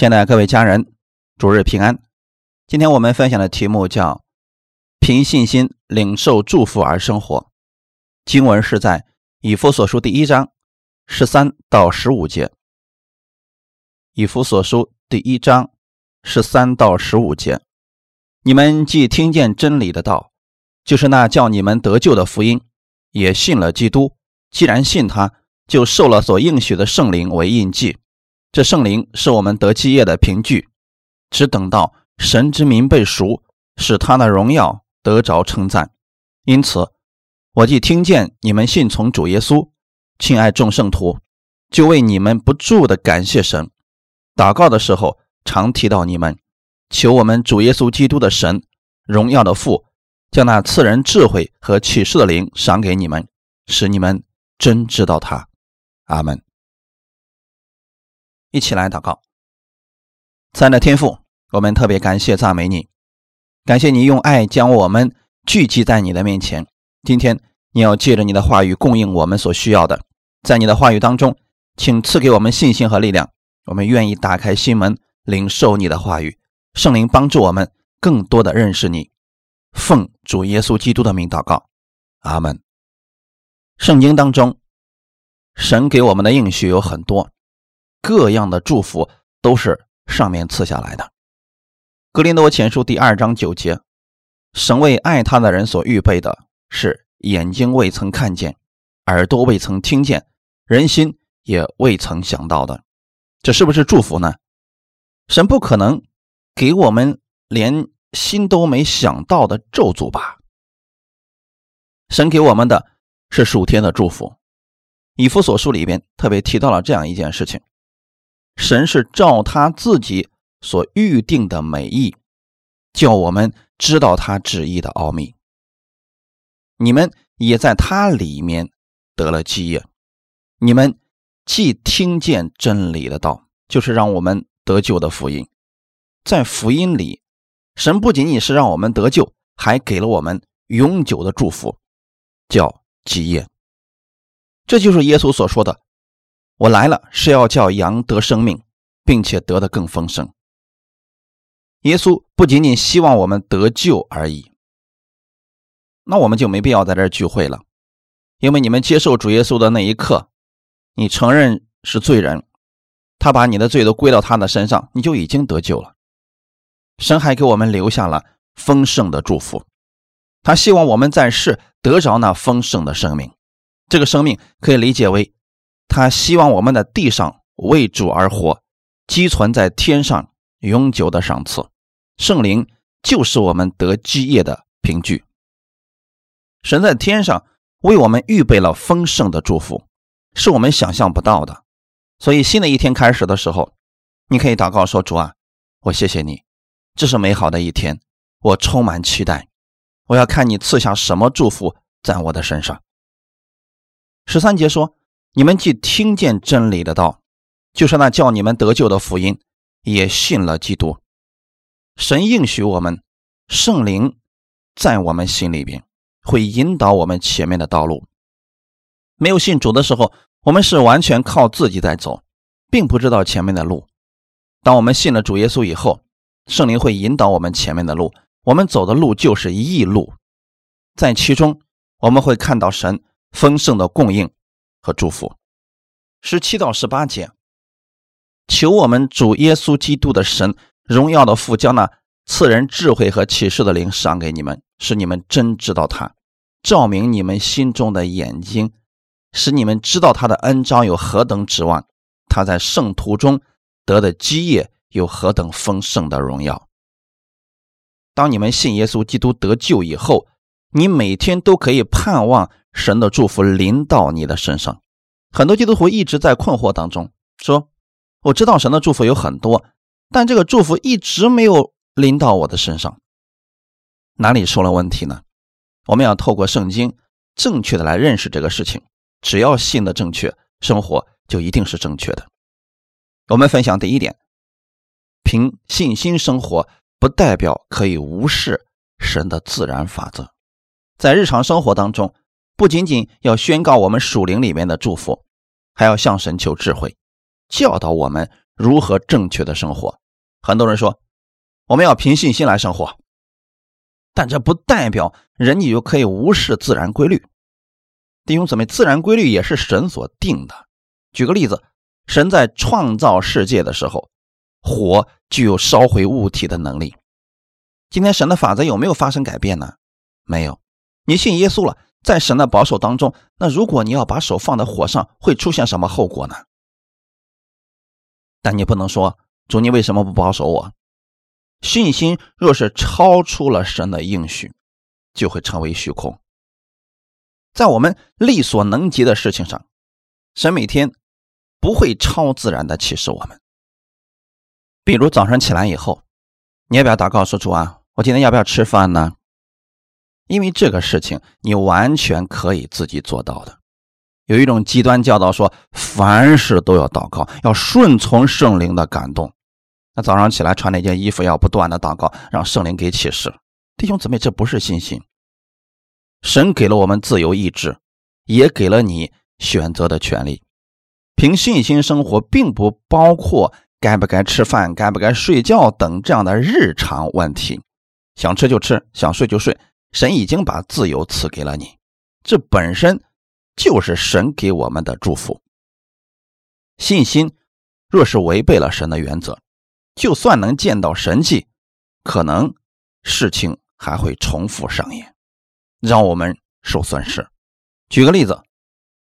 亲爱的各位家人，主日平安。今天我们分享的题目叫“凭信心领受祝福而生活”。经文是在以弗所书第一章十三到十五节。以弗所书第一章十三到十五节，你们既听见真理的道，就是那叫你们得救的福音，也信了基督。既然信他，就受了所应许的圣灵为印记。这圣灵是我们得基业的凭据，只等到神之名被赎，使他的荣耀得着称赞。因此，我既听见你们信从主耶稣，亲爱众圣徒，就为你们不住的感谢神。祷告的时候，常提到你们，求我们主耶稣基督的神，荣耀的父，将那赐人智慧和启示的灵赏给你们，使你们真知道他。阿门。一起来祷告，亲爱的天父，我们特别感谢赞美你，感谢你用爱将我们聚集在你的面前。今天你要借着你的话语供应我们所需要的，在你的话语当中，请赐给我们信心和力量。我们愿意打开心门，领受你的话语。圣灵帮助我们更多的认识你。奉主耶稣基督的名祷告，阿门。圣经当中，神给我们的应许有很多。各样的祝福都是上面赐下来的。格林多前书第二章九节，神为爱他的人所预备的是眼睛未曾看见，耳朵未曾听见，人心也未曾想到的。这是不是祝福呢？神不可能给我们连心都没想到的咒诅吧？神给我们的是属天的祝福。以弗所书里边特别提到了这样一件事情。神是照他自己所预定的美意，叫我们知道他旨意的奥秘。你们也在他里面得了基业。你们既听见真理的道，就是让我们得救的福音。在福音里，神不仅仅是让我们得救，还给了我们永久的祝福，叫基业。这就是耶稣所说的。我来了是要叫羊得生命，并且得的更丰盛。耶稣不仅仅希望我们得救而已，那我们就没必要在这儿聚会了，因为你们接受主耶稣的那一刻，你承认是罪人，他把你的罪都归到他的身上，你就已经得救了。神还给我们留下了丰盛的祝福，他希望我们在世得着那丰盛的生命，这个生命可以理解为。他希望我们的地上为主而活，积存在天上永久的赏赐。圣灵就是我们得基业的凭据。神在天上为我们预备了丰盛的祝福，是我们想象不到的。所以，新的一天开始的时候，你可以祷告说：“主啊，我谢谢你，这是美好的一天，我充满期待，我要看你赐下什么祝福在我的身上。”十三节说。你们既听见真理的道，就是那叫你们得救的福音，也信了基督。神应许我们，圣灵在我们心里边会引导我们前面的道路。没有信主的时候，我们是完全靠自己在走，并不知道前面的路。当我们信了主耶稣以后，圣灵会引导我们前面的路，我们走的路就是义路，在其中我们会看到神丰盛的供应。和祝福，十七到十八节，求我们主耶稣基督的神荣耀的父将那赐人智慧和启示的灵赏给你们，使你们真知道他，照明你们心中的眼睛，使你们知道他的恩章有何等指望，他在圣徒中得的基业有何等丰盛的荣耀。当你们信耶稣基督得救以后，你每天都可以盼望。神的祝福临到你的身上，很多基督徒一直在困惑当中，说：“我知道神的祝福有很多，但这个祝福一直没有临到我的身上，哪里出了问题呢？”我们要透过圣经正确的来认识这个事情。只要信的正确，生活就一定是正确的。我们分享第一点：凭信心生活，不代表可以无视神的自然法则，在日常生活当中。不仅仅要宣告我们属灵里面的祝福，还要向神求智慧，教导我们如何正确的生活。很多人说我们要凭信心来生活，但这不代表人你就可以无视自然规律。弟兄姊妹，自然规律也是神所定的。举个例子，神在创造世界的时候，火具有烧毁物体的能力。今天神的法则有没有发生改变呢？没有。你信耶稣了，在神的保守当中，那如果你要把手放在火上，会出现什么后果呢？但你不能说主，你为什么不保守我？信心若是超出了神的应许，就会成为虚空。在我们力所能及的事情上，神每天不会超自然的启示我们。比如早上起来以后，你要不要祷告说主啊，我今天要不要吃饭呢？因为这个事情你完全可以自己做到的。有一种极端教导说，凡事都要祷告，要顺从圣灵的感动。那早上起来穿那件衣服，要不断的祷告，让圣灵给启示。弟兄姊妹，这不是信心。神给了我们自由意志，也给了你选择的权利。凭信心生活，并不包括该不该吃饭、该不该睡觉等这样的日常问题。想吃就吃，想睡就睡。神已经把自由赐给了你，这本身就是神给我们的祝福。信心若是违背了神的原则，就算能见到神迹，可能事情还会重复上演。让我们受损失。举个例子，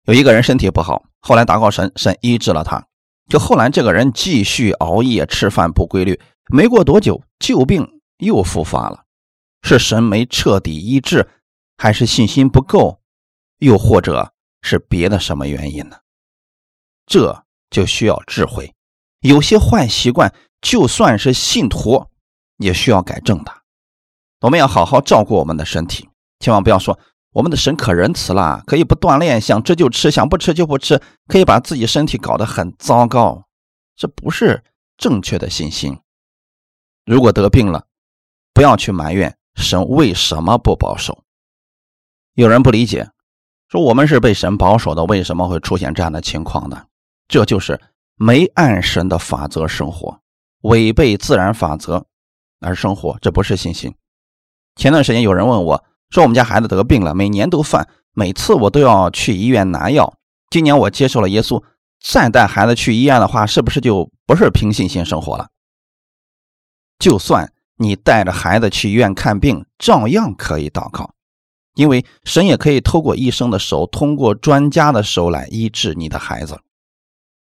有一个人身体不好，后来祷告神，神医治了他。就后来这个人继续熬夜、吃饭不规律，没过多久旧病又复发了。是神没彻底医治，还是信心不够，又或者是别的什么原因呢？这就需要智慧。有些坏习惯，就算是信徒也需要改正的。我们要好好照顾我们的身体。千万不要说我们的神可仁慈了，可以不锻炼，想吃就吃，想不吃就不吃，可以把自己身体搞得很糟糕，这不是正确的信心。如果得病了，不要去埋怨神为什么不保守。有人不理解，说我们是被神保守的，为什么会出现这样的情况呢？这就是没按神的法则生活，违背自然法则而生活，这不是信心。前段时间有人问我。说我们家孩子得病了，每年都犯，每次我都要去医院拿药。今年我接受了耶稣，再带孩子去医院的话，是不是就不是凭信心生活了？就算你带着孩子去医院看病，照样可以祷告，因为神也可以透过医生的手，通过专家的手来医治你的孩子，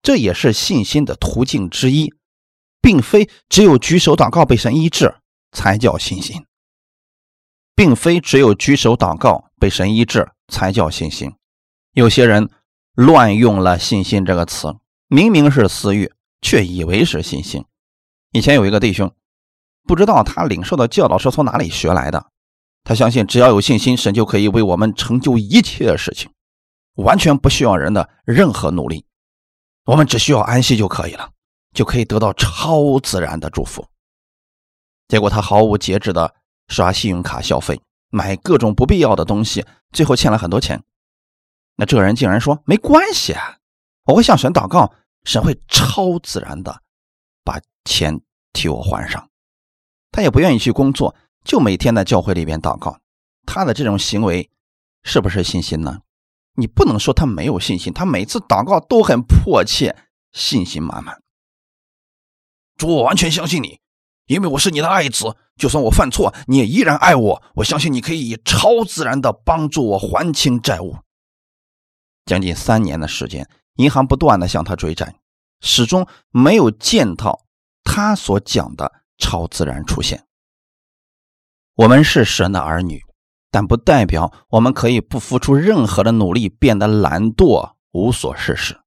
这也是信心的途径之一，并非只有举手祷告被神医治才叫信心。并非只有举手祷告被神医治才叫信心，有些人乱用了“信心”这个词，明明是私欲，却以为是信心。以前有一个弟兄，不知道他领受的教导是从哪里学来的，他相信只要有信心，神就可以为我们成就一切的事情，完全不需要人的任何努力，我们只需要安息就可以了，就可以得到超自然的祝福。结果他毫无节制的。刷信用卡消费，买各种不必要的东西，最后欠了很多钱。那这个人竟然说没关系啊，我会向神祷告，神会超自然的把钱替我还上。他也不愿意去工作，就每天在教会里边祷告。他的这种行为是不是信心呢？你不能说他没有信心，他每次祷告都很迫切，信心满满。主，我完全相信你。因为我是你的爱子，就算我犯错，你也依然爱我。我相信你可以以超自然的帮助我还清债务。将近三年的时间，银行不断的向他追债，始终没有见到他所讲的超自然出现。我们是神的儿女，但不代表我们可以不付出任何的努力，变得懒惰无所事事。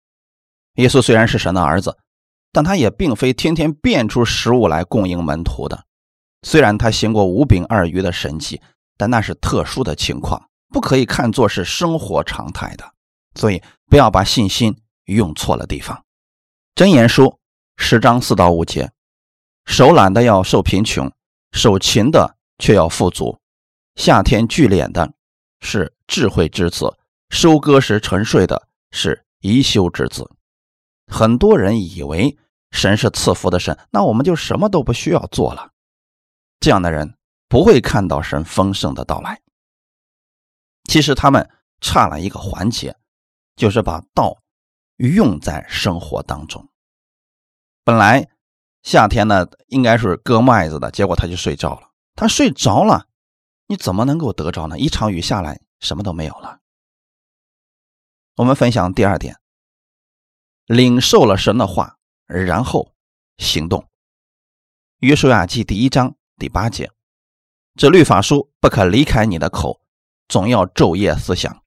耶稣虽然是神的儿子。但他也并非天天变出食物来供应门徒的，虽然他行过五饼二鱼的神迹，但那是特殊的情况，不可以看作是生活常态的。所以不要把信心用错了地方。真言书十章四到五节：手懒的要受贫穷，手勤的却要富足。夏天聚敛的是智慧之子，收割时沉睡的是宜修之子。很多人以为。神是赐福的神，那我们就什么都不需要做了。这样的人不会看到神丰盛的到来。其实他们差了一个环节，就是把道用在生活当中。本来夏天呢，应该是割麦子的，结果他就睡着了。他睡着了，你怎么能够得着呢？一场雨下来，什么都没有了。我们分享第二点，领受了神的话，然后行动。约书亚记第一章第八节，这律法书不可离开你的口，总要昼夜思想，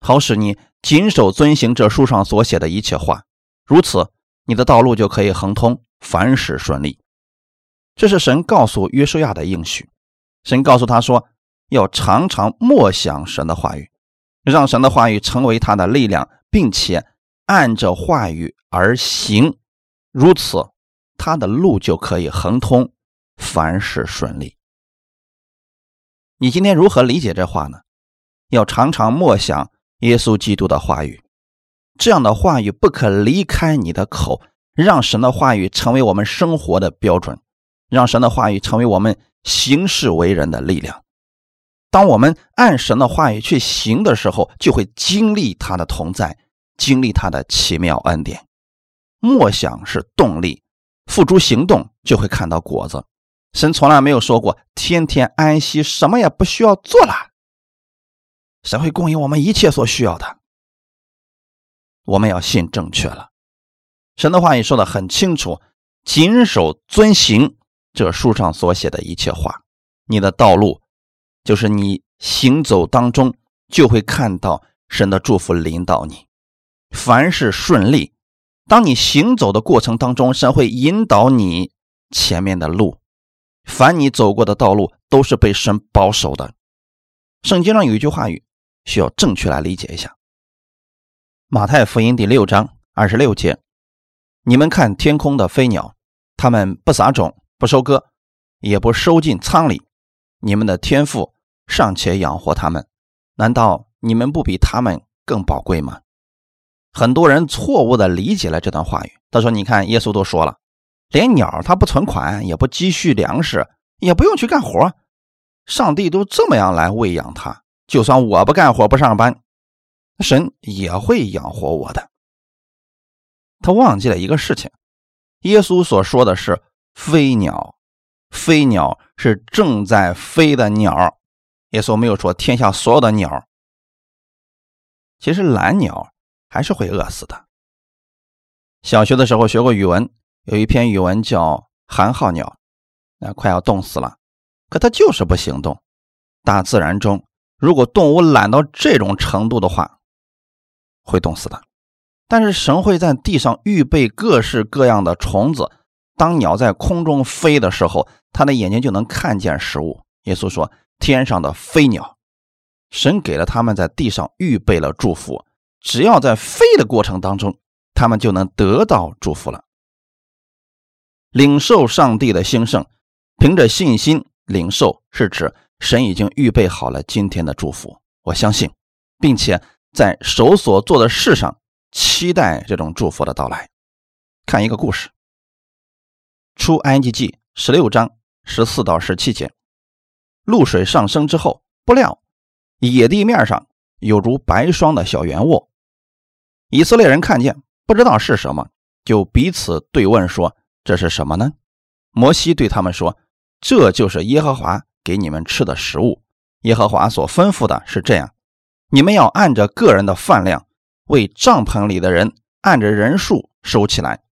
好使你谨守遵行这书上所写的一切话。如此，你的道路就可以亨通，凡事顺利。这是神告诉约书亚的应许。神告诉他说，要常常默想神的话语。让神的话语成为他的力量，并且按着话语而行，如此他的路就可以亨通，凡事顺利。你今天如何理解这话呢？要常常默想耶稣基督的话语，这样的话语不可离开你的口，让神的话语成为我们生活的标准，让神的话语成为我们行事为人的力量。当我们按神的话语去行的时候，就会经历他的同在，经历他的奇妙恩典。默想是动力，付诸行动就会看到果子。神从来没有说过天天安息，什么也不需要做了。神会供应我们一切所需要的。我们要信正确了。神的话语说的很清楚，谨守遵行这书上所写的一切话，你的道路。就是你行走当中就会看到神的祝福领导你，凡事顺利。当你行走的过程当中，神会引导你前面的路，凡你走过的道路都是被神保守的。圣经上有一句话语需要正确来理解一下：马太福音第六章二十六节，你们看天空的飞鸟，它们不撒种，不收割，也不收进仓里，你们的天赋。尚且养活他们，难道你们不比他们更宝贵吗？很多人错误的理解了这段话语。他说：“你看，耶稣都说了，连鸟它不存款，也不积蓄粮食，也不用去干活，上帝都这么样来喂养它。就算我不干活不上班，神也会养活我的。”他忘记了一个事情，耶稣所说的是飞鸟，飞鸟是正在飞的鸟。耶稣没有说天下所有的鸟，其实蓝鸟还是会饿死的。小学的时候学过语文，有一篇语文叫“寒号鸟”，那快要冻死了，可它就是不行动。大自然中，如果动物懒到这种程度的话，会冻死的。但是神会在地上预备各式各样的虫子，当鸟在空中飞的时候，它的眼睛就能看见食物。耶稣说。天上的飞鸟，神给了他们在地上预备了祝福，只要在飞的过程当中，他们就能得到祝福了。领受上帝的兴盛，凭着信心领受，是指神已经预备好了今天的祝福。我相信，并且在手所做的事上期待这种祝福的到来。看一个故事，《出埃及记》十六章十四到十七节。露水上升之后，不料野地面上有如白霜的小圆窝。以色列人看见，不知道是什么，就彼此对问说：“这是什么呢？”摩西对他们说：“这就是耶和华给你们吃的食物。耶和华所吩咐的是这样：你们要按着个人的饭量，为帐篷里的人按着人数收起来，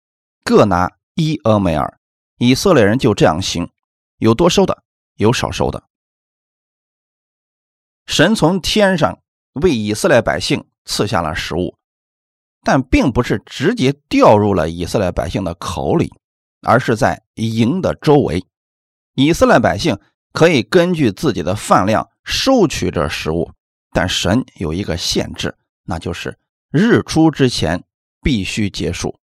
各拿一俄美尔。以色列人就这样行，有多收的，有少收的。”神从天上为以色列百姓赐下了食物，但并不是直接掉入了以色列百姓的口里，而是在营的周围。以色列百姓可以根据自己的饭量收取这食物，但神有一个限制，那就是日出之前必须结束，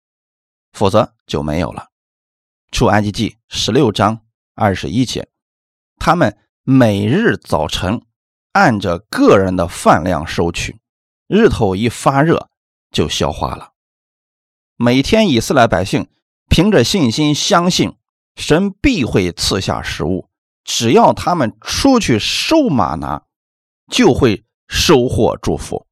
否则就没有了。出埃及记十六章二十一节，他们每日早晨。按着个人的饭量收取，日头一发热就消化了。每天以色列百姓凭着信心相信神必会赐下食物，只要他们出去收玛拿，就会收获祝福。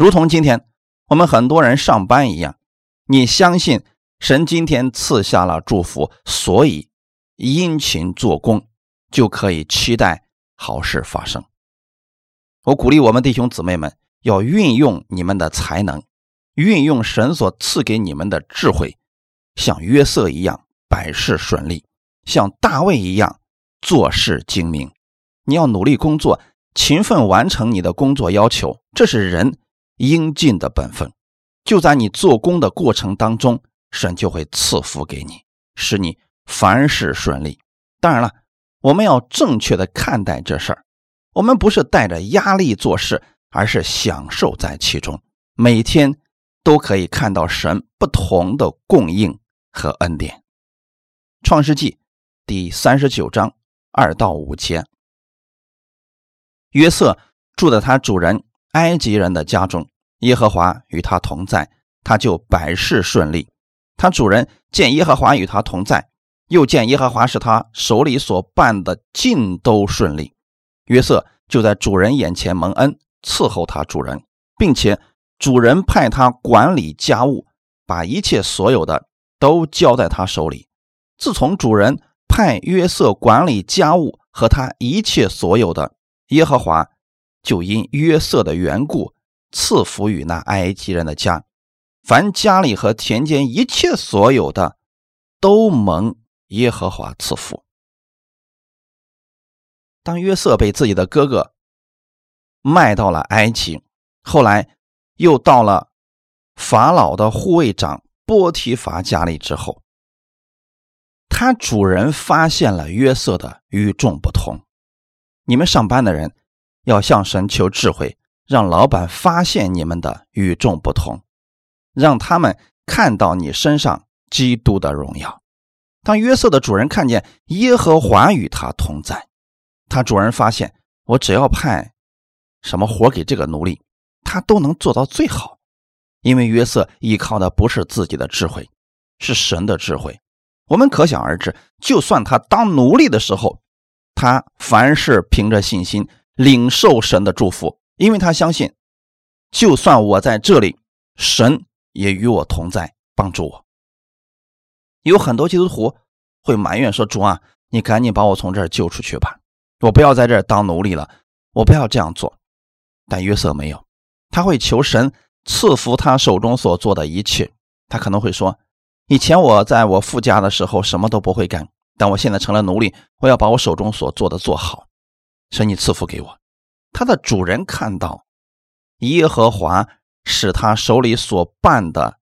如同今天我们很多人上班一样，你相信神今天赐下了祝福，所以殷勤做工，就可以期待好事发生。我鼓励我们弟兄姊妹们要运用你们的才能，运用神所赐给你们的智慧，像约瑟一样百事顺利，像大卫一样做事精明。你要努力工作，勤奋完成你的工作要求，这是人应尽的本分。就在你做工的过程当中，神就会赐福给你，使你凡事顺利。当然了，我们要正确的看待这事儿。我们不是带着压力做事，而是享受在其中，每天都可以看到神不同的供应和恩典。创世纪第三十九章二到五节，约瑟住在他主人埃及人的家中，耶和华与他同在，他就百事顺利。他主人见耶和华与他同在，又见耶和华是他手里所办的尽都顺利。约瑟就在主人眼前蒙恩，伺候他主人，并且主人派他管理家务，把一切所有的都交在他手里。自从主人派约瑟管理家务和他一切所有的，耶和华就因约瑟的缘故赐福于那埃及人的家，凡家里和田间一切所有的，都蒙耶和华赐福。当约瑟被自己的哥哥卖到了埃及，后来又到了法老的护卫长波提乏家里之后，他主人发现了约瑟的与众不同。你们上班的人要向神求智慧，让老板发现你们的与众不同，让他们看到你身上基督的荣耀。当约瑟的主人看见耶和华与他同在。他主人发现，我只要派什么活给这个奴隶，他都能做到最好，因为约瑟依靠的不是自己的智慧，是神的智慧。我们可想而知，就算他当奴隶的时候，他凡事凭着信心领受神的祝福，因为他相信，就算我在这里，神也与我同在，帮助我。有很多基督徒会埋怨说：“主啊，你赶紧把我从这儿救出去吧。”我不要在这儿当奴隶了，我不要这样做。但约瑟没有，他会求神赐福他手中所做的一切。他可能会说：“以前我在我父家的时候什么都不会干，但我现在成了奴隶，我要把我手中所做的做好。神，你赐福给我。”他的主人看到耶和华使他手里所办的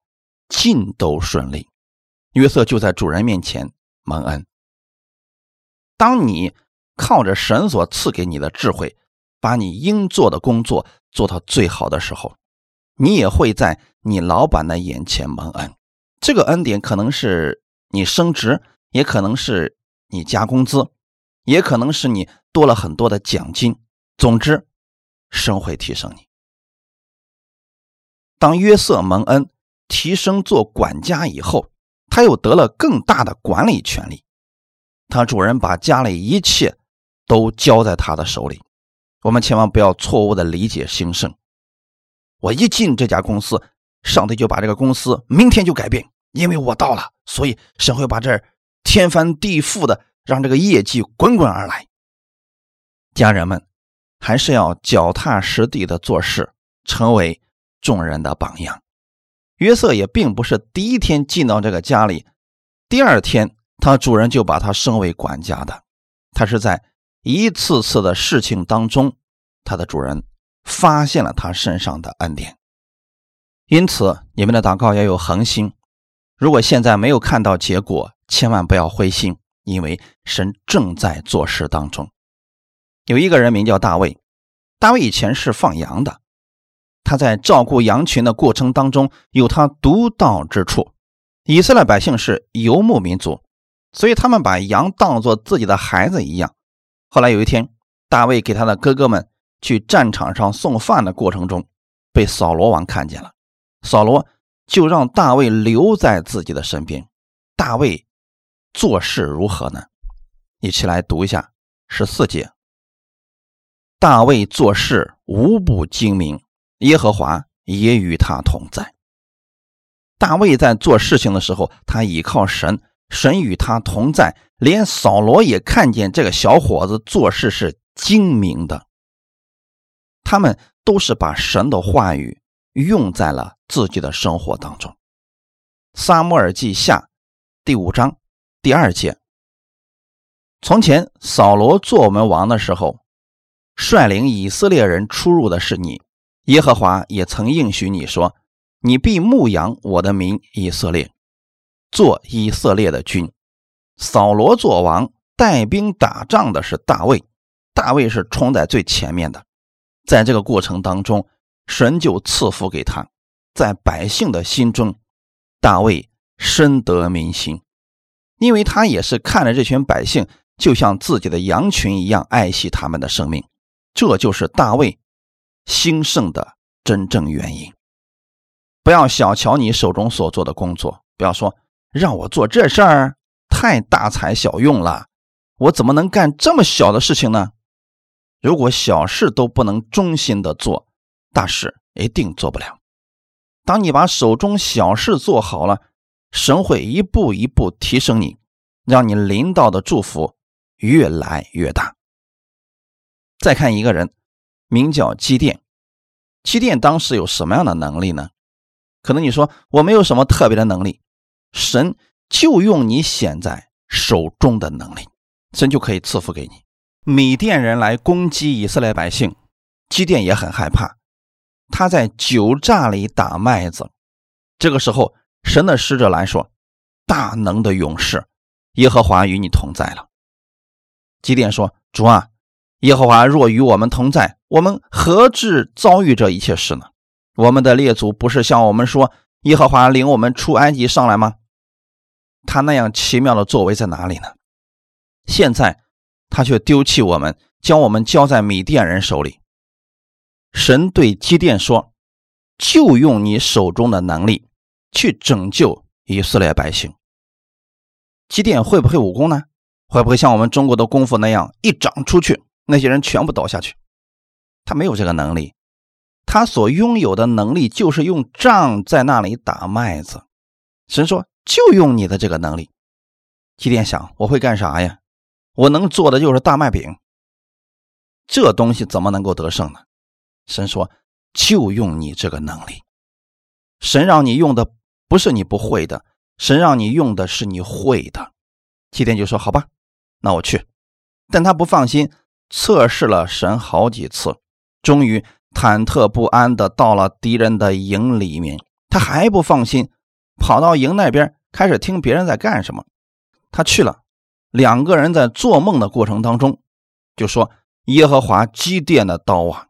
尽都顺利，约瑟就在主人面前蒙恩。当你。靠着神所赐给你的智慧，把你应做的工作做到最好的时候，你也会在你老板的眼前蒙恩。这个恩典可能是你升职，也可能是你加工资，也可能是你多了很多的奖金。总之，神会提升你。当约瑟蒙恩提升做管家以后，他又得了更大的管理权利。他主人把家里一切。都交在他的手里，我们千万不要错误的理解兴盛。我一进这家公司，上帝就把这个公司明天就改变，因为我到了，所以神会把这天翻地覆的让这个业绩滚滚而来。家人们，还是要脚踏实地的做事，成为众人的榜样。约瑟也并不是第一天进到这个家里，第二天他主人就把他升为管家的，他是在。一次次的事情当中，他的主人发现了他身上的恩典，因此你们的祷告要有恒心。如果现在没有看到结果，千万不要灰心，因为神正在做事当中。有一个人名叫大卫，大卫以前是放羊的，他在照顾羊群的过程当中有他独到之处。以色列百姓是游牧民族，所以他们把羊当作自己的孩子一样。后来有一天，大卫给他的哥哥们去战场上送饭的过程中，被扫罗王看见了。扫罗就让大卫留在自己的身边。大卫做事如何呢？一起来读一下十四节。大卫做事无不精明，耶和华也与他同在。大卫在做事情的时候，他倚靠神，神与他同在。连扫罗也看见这个小伙子做事是精明的。他们都是把神的话语用在了自己的生活当中。撒母耳记下第五章第二节：从前扫罗做我们王的时候，率领以色列人出入的是你。耶和华也曾应许你说。你必牧养我的民以色列，做以色列的君。扫罗做王，带兵打仗的是大卫，大卫是冲在最前面的。在这个过程当中，神就赐福给他，在百姓的心中，大卫深得民心，因为他也是看着这群百姓就像自己的羊群一样爱惜他们的生命，这就是大卫兴盛的真正原因。不要小瞧你手中所做的工作，不要说让我做这事儿太大材小用了，我怎么能干这么小的事情呢？如果小事都不能忠心的做，大事一定做不了。当你把手中小事做好了，神会一步一步提升你，让你领导的祝福越来越大。再看一个人，名叫基甸，基甸当时有什么样的能力呢？可能你说我没有什么特别的能力，神就用你现在手中的能力，神就可以赐福给你。米甸人来攻击以色列百姓，基甸也很害怕，他在酒榨里打麦子。这个时候，神的使者来说：“大能的勇士，耶和华与你同在了。”基甸说：“主啊，耶和华若与我们同在，我们何至遭遇这一切事呢？”我们的列祖不是向我们说耶和华领我们出埃及上来吗？他那样奇妙的作为在哪里呢？现在他却丢弃我们，将我们交在米甸人手里。神对基甸说：“就用你手中的能力去拯救以色列百姓。”基甸会不会武功呢？会不会像我们中国的功夫那样一掌出去，那些人全部倒下去？他没有这个能力。他所拥有的能力就是用杖在那里打麦子。神说：“就用你的这个能力。”基甸想：“我会干啥呀？我能做的就是大麦饼。这东西怎么能够得胜呢？”神说：“就用你这个能力。神让你用的不是你不会的，神让你用的是你会的。”基甸就说：“好吧，那我去。”但他不放心，测试了神好几次，终于。忐忑不安的到了敌人的营里面，他还不放心，跑到营那边开始听别人在干什么。他去了，两个人在做梦的过程当中，就说：“耶和华基甸的刀啊！”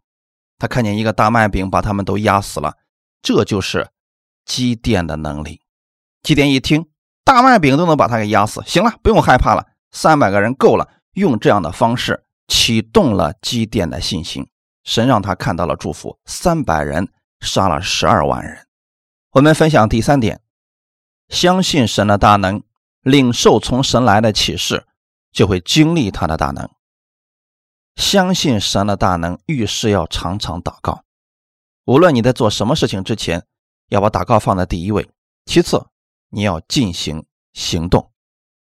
他看见一个大麦饼把他们都压死了，这就是基甸的能力。基甸一听，大麦饼都能把他给压死，行了，不用害怕了，三百个人够了。用这样的方式启动了基甸的信心。神让他看到了祝福，三百人杀了十二万人。我们分享第三点：相信神的大能，领受从神来的启示，就会经历他的大能。相信神的大能，遇事要常常祷告。无论你在做什么事情之前，要把祷告放在第一位。其次，你要进行行动。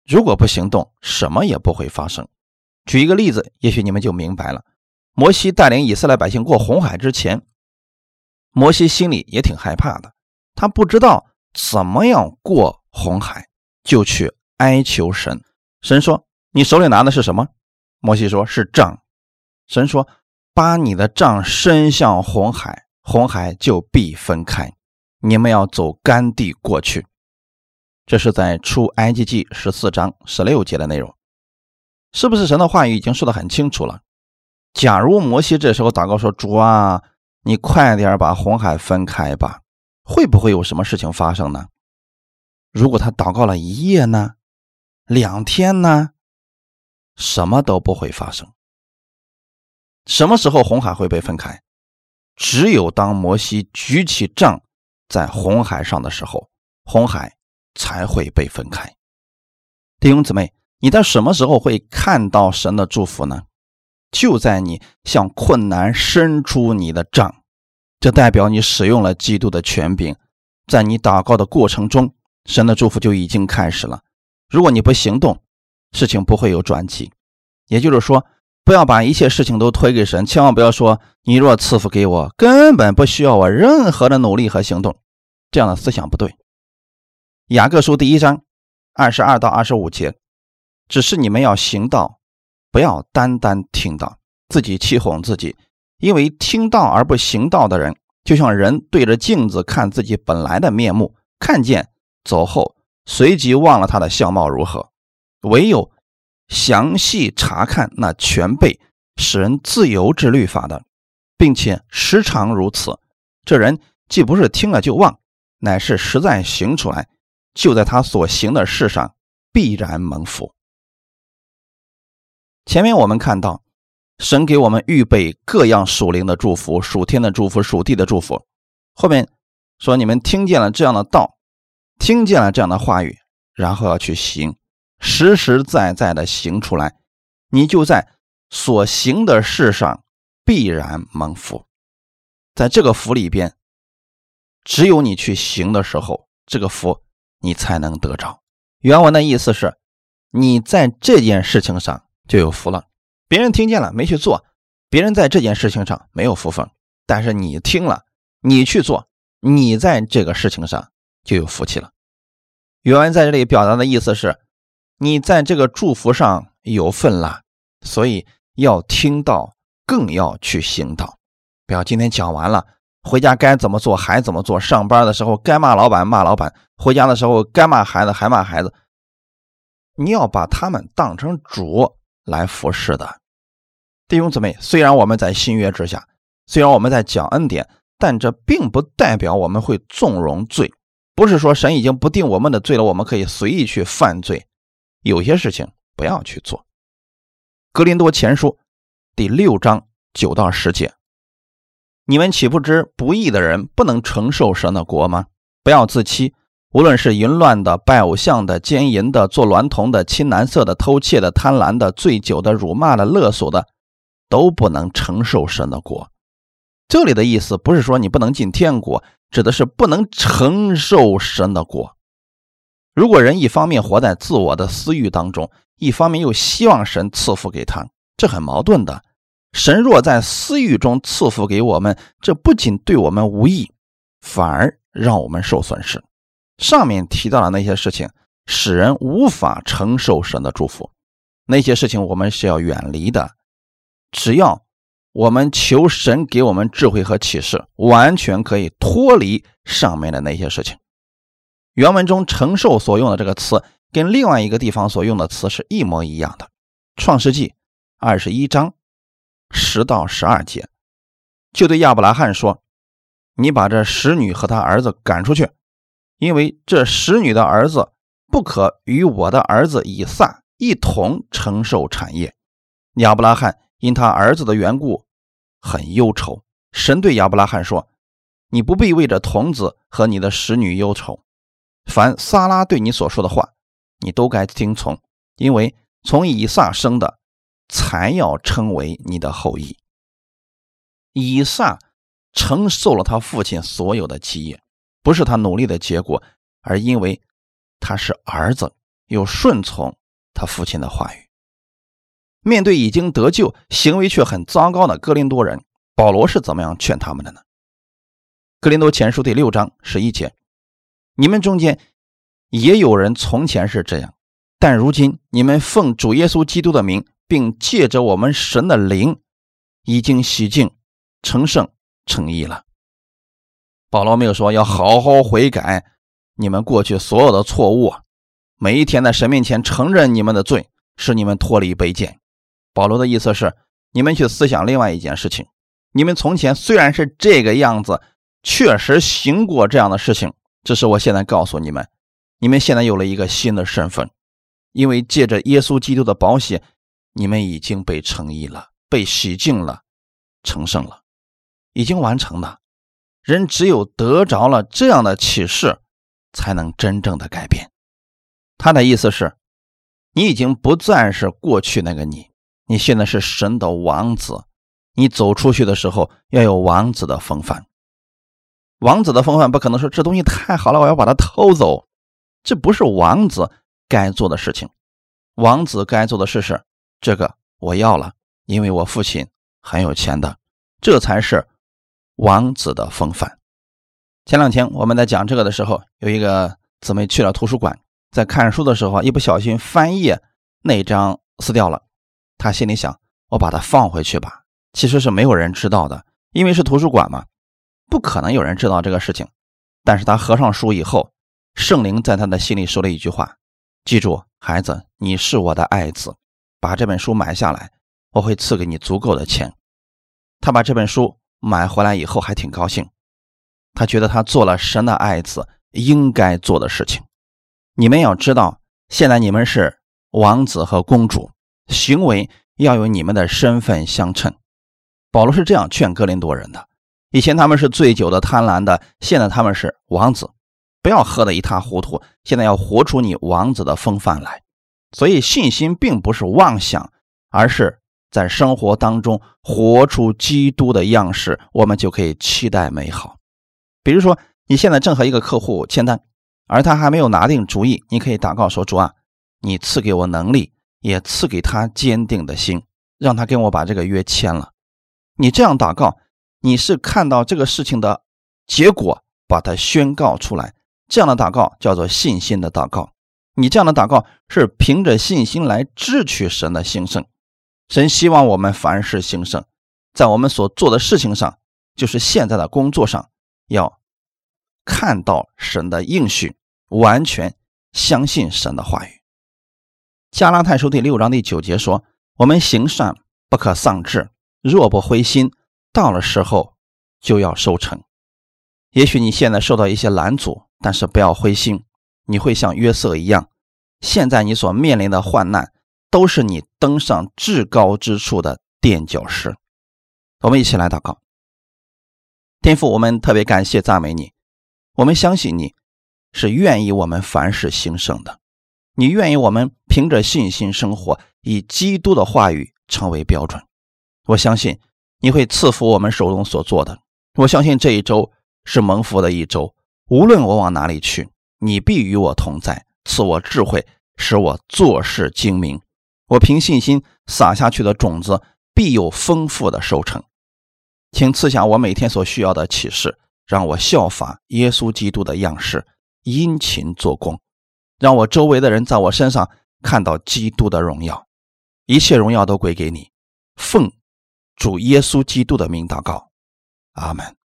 如果不行动，什么也不会发生。举一个例子，也许你们就明白了。摩西带领以色列百姓过红海之前，摩西心里也挺害怕的。他不知道怎么样过红海，就去哀求神。神说：“你手里拿的是什么？”摩西说：“是杖。”神说：“把你的杖伸向红海，红海就必分开，你们要走干地过去。”这是在出埃及记十四章十六节的内容，是不是神的话语已经说得很清楚了？假如摩西这时候祷告说：“主啊，你快点把红海分开吧。”会不会有什么事情发生呢？如果他祷告了一夜呢？两天呢？什么都不会发生。什么时候红海会被分开？只有当摩西举起杖在红海上的时候，红海才会被分开。弟兄姊妹，你在什么时候会看到神的祝福呢？就在你向困难伸出你的杖，这代表你使用了基督的权柄，在你祷告的过程中，神的祝福就已经开始了。如果你不行动，事情不会有转机。也就是说，不要把一切事情都推给神，千万不要说你若赐福给我，根本不需要我任何的努力和行动，这样的思想不对。雅各书第一章二十二到二十五节，只是你们要行道。不要单单听到，自己气哄自己，因为听到而不行道的人，就像人对着镜子看自己本来的面目，看见走后，随即忘了他的相貌如何。唯有详细查看那全备使人自由之律法的，并且时常如此，这人既不是听了就忘，乃是实在行出来，就在他所行的事上必然蒙福。前面我们看到，神给我们预备各样属灵的祝福、属天的祝福、属地的祝福。后面说，你们听见了这样的道，听见了这样的话语，然后要去行，实实在在的行出来，你就在所行的事上必然蒙福。在这个福里边，只有你去行的时候，这个福你才能得着。原文的意思是，你在这件事情上。就有福了。别人听见了没去做，别人在这件事情上没有福分，但是你听了，你去做，你在这个事情上就有福气了。原文在这里表达的意思是，你在这个祝福上有份了，所以要听到，更要去行道。不要今天讲完了，回家该怎么做还怎么做，上班的时候该骂老板骂老板，回家的时候该骂孩子还骂孩子。你要把他们当成主。来服侍的弟兄姊妹，虽然我们在新约之下，虽然我们在讲恩典，但这并不代表我们会纵容罪。不是说神已经不定我们的罪了，我们可以随意去犯罪。有些事情不要去做。格林多前书第六章九到十节：你们岂不知不义的人不能承受神的国吗？不要自欺。无论是淫乱的、拜偶像的、奸淫的、做娈童的、亲男色的、偷窃的、贪婪的、醉酒的、辱骂的、勒索的，都不能承受神的国。这里的意思不是说你不能进天国，指的是不能承受神的国。如果人一方面活在自我的私欲当中，一方面又希望神赐福给他，这很矛盾的。神若在私欲中赐福给我们，这不仅对我们无益，反而让我们受损失。上面提到的那些事情，使人无法承受神的祝福。那些事情我们是要远离的。只要我们求神给我们智慧和启示，完全可以脱离上面的那些事情。原文中“承受”所用的这个词，跟另外一个地方所用的词是一模一样的。创世纪二十一章十到十二节，就对亚伯拉罕说：“你把这使女和他儿子赶出去。”因为这使女的儿子不可与我的儿子以撒一同承受产业。亚伯拉罕因他儿子的缘故很忧愁。神对亚伯拉罕说：“你不必为着童子和你的使女忧愁。凡撒拉对你所说的话，你都该听从，因为从以撒生的才要称为你的后裔。”以撒承受了他父亲所有的基业。不是他努力的结果，而因为他是儿子，又顺从他父亲的话语。面对已经得救、行为却很糟糕的哥林多人，保罗是怎么样劝他们的呢？哥林多前书第六章十一节：你们中间也有人从前是这样，但如今你们奉主耶稣基督的名，并借着我们神的灵，已经洗净、成圣、成义了。保罗没有说要好好悔改你们过去所有的错误，每一天在神面前承认你们的罪，使你们脱离卑贱。保罗的意思是，你们去思想另外一件事情：你们从前虽然是这个样子，确实行过这样的事情，只是我现在告诉你们，你们现在有了一个新的身份，因为借着耶稣基督的保险，你们已经被称义了，被洗净了，成圣了，已经完成了。人只有得着了这样的启示，才能真正的改变。他的意思是，你已经不再是过去那个你，你现在是神的王子。你走出去的时候要有王子的风范。王子的风范不可能说这东西太好了，我要把它偷走。这不是王子该做的事情。王子该做的事是这个我要了，因为我父亲很有钱的，这才是王子的风范。前两天我们在讲这个的时候，有一个姊妹去了图书馆，在看书的时候一不小心翻页，那张撕掉了。她心里想：我把它放回去吧。其实是没有人知道的，因为是图书馆嘛，不可能有人知道这个事情。但是他合上书以后，圣灵在他的心里说了一句话：“记住，孩子，你是我的爱子，把这本书买下来，我会赐给你足够的钱。”他把这本书买回来以后还挺高兴，他觉得他做了神的爱子应该做的事情。你们要知道，现在你们是王子和公主，行为要有你们的身份相称。保罗是这样劝哥林多人的：以前他们是醉酒的、贪婪的，现在他们是王子，不要喝得一塌糊涂。现在要活出你王子的风范来。所以信心并不是妄想，而是在生活当中活出基督的样式，我们就可以期待美好。比如说，你现在正和一个客户签单，而他还没有拿定主意，你可以祷告说：“主啊，你赐给我能力，也赐给他坚定的心，让他跟我把这个约签了。”你这样祷告，你是看到这个事情的结果，把它宣告出来。这样的祷告叫做信心的祷告。你这样的祷告是凭着信心来支取神的兴盛。神希望我们凡事兴盛，在我们所做的事情上，就是现在的工作上，要看到神的应许，完全相信神的话语。加拉太书第六章第九节说：“我们行善不可丧志。”若不灰心，到了时候就要收成。也许你现在受到一些拦阻，但是不要灰心，你会像约瑟一样。现在你所面临的患难，都是你登上至高之处的垫脚石。我们一起来祷告，天父，我们特别感谢赞美你。我们相信你是愿意我们凡事兴盛的，你愿意我们凭着信心生活，以基督的话语成为标准。我相信你会赐福我们手中所做的。我相信这一周是蒙福的一周。无论我往哪里去，你必与我同在，赐我智慧，使我做事精明。我凭信心撒下去的种子，必有丰富的收成。请赐下我每天所需要的启示，让我效法耶稣基督的样式，殷勤做工，让我周围的人在我身上看到基督的荣耀。一切荣耀都归给你，奉。主耶稣基督的名祷告，阿门。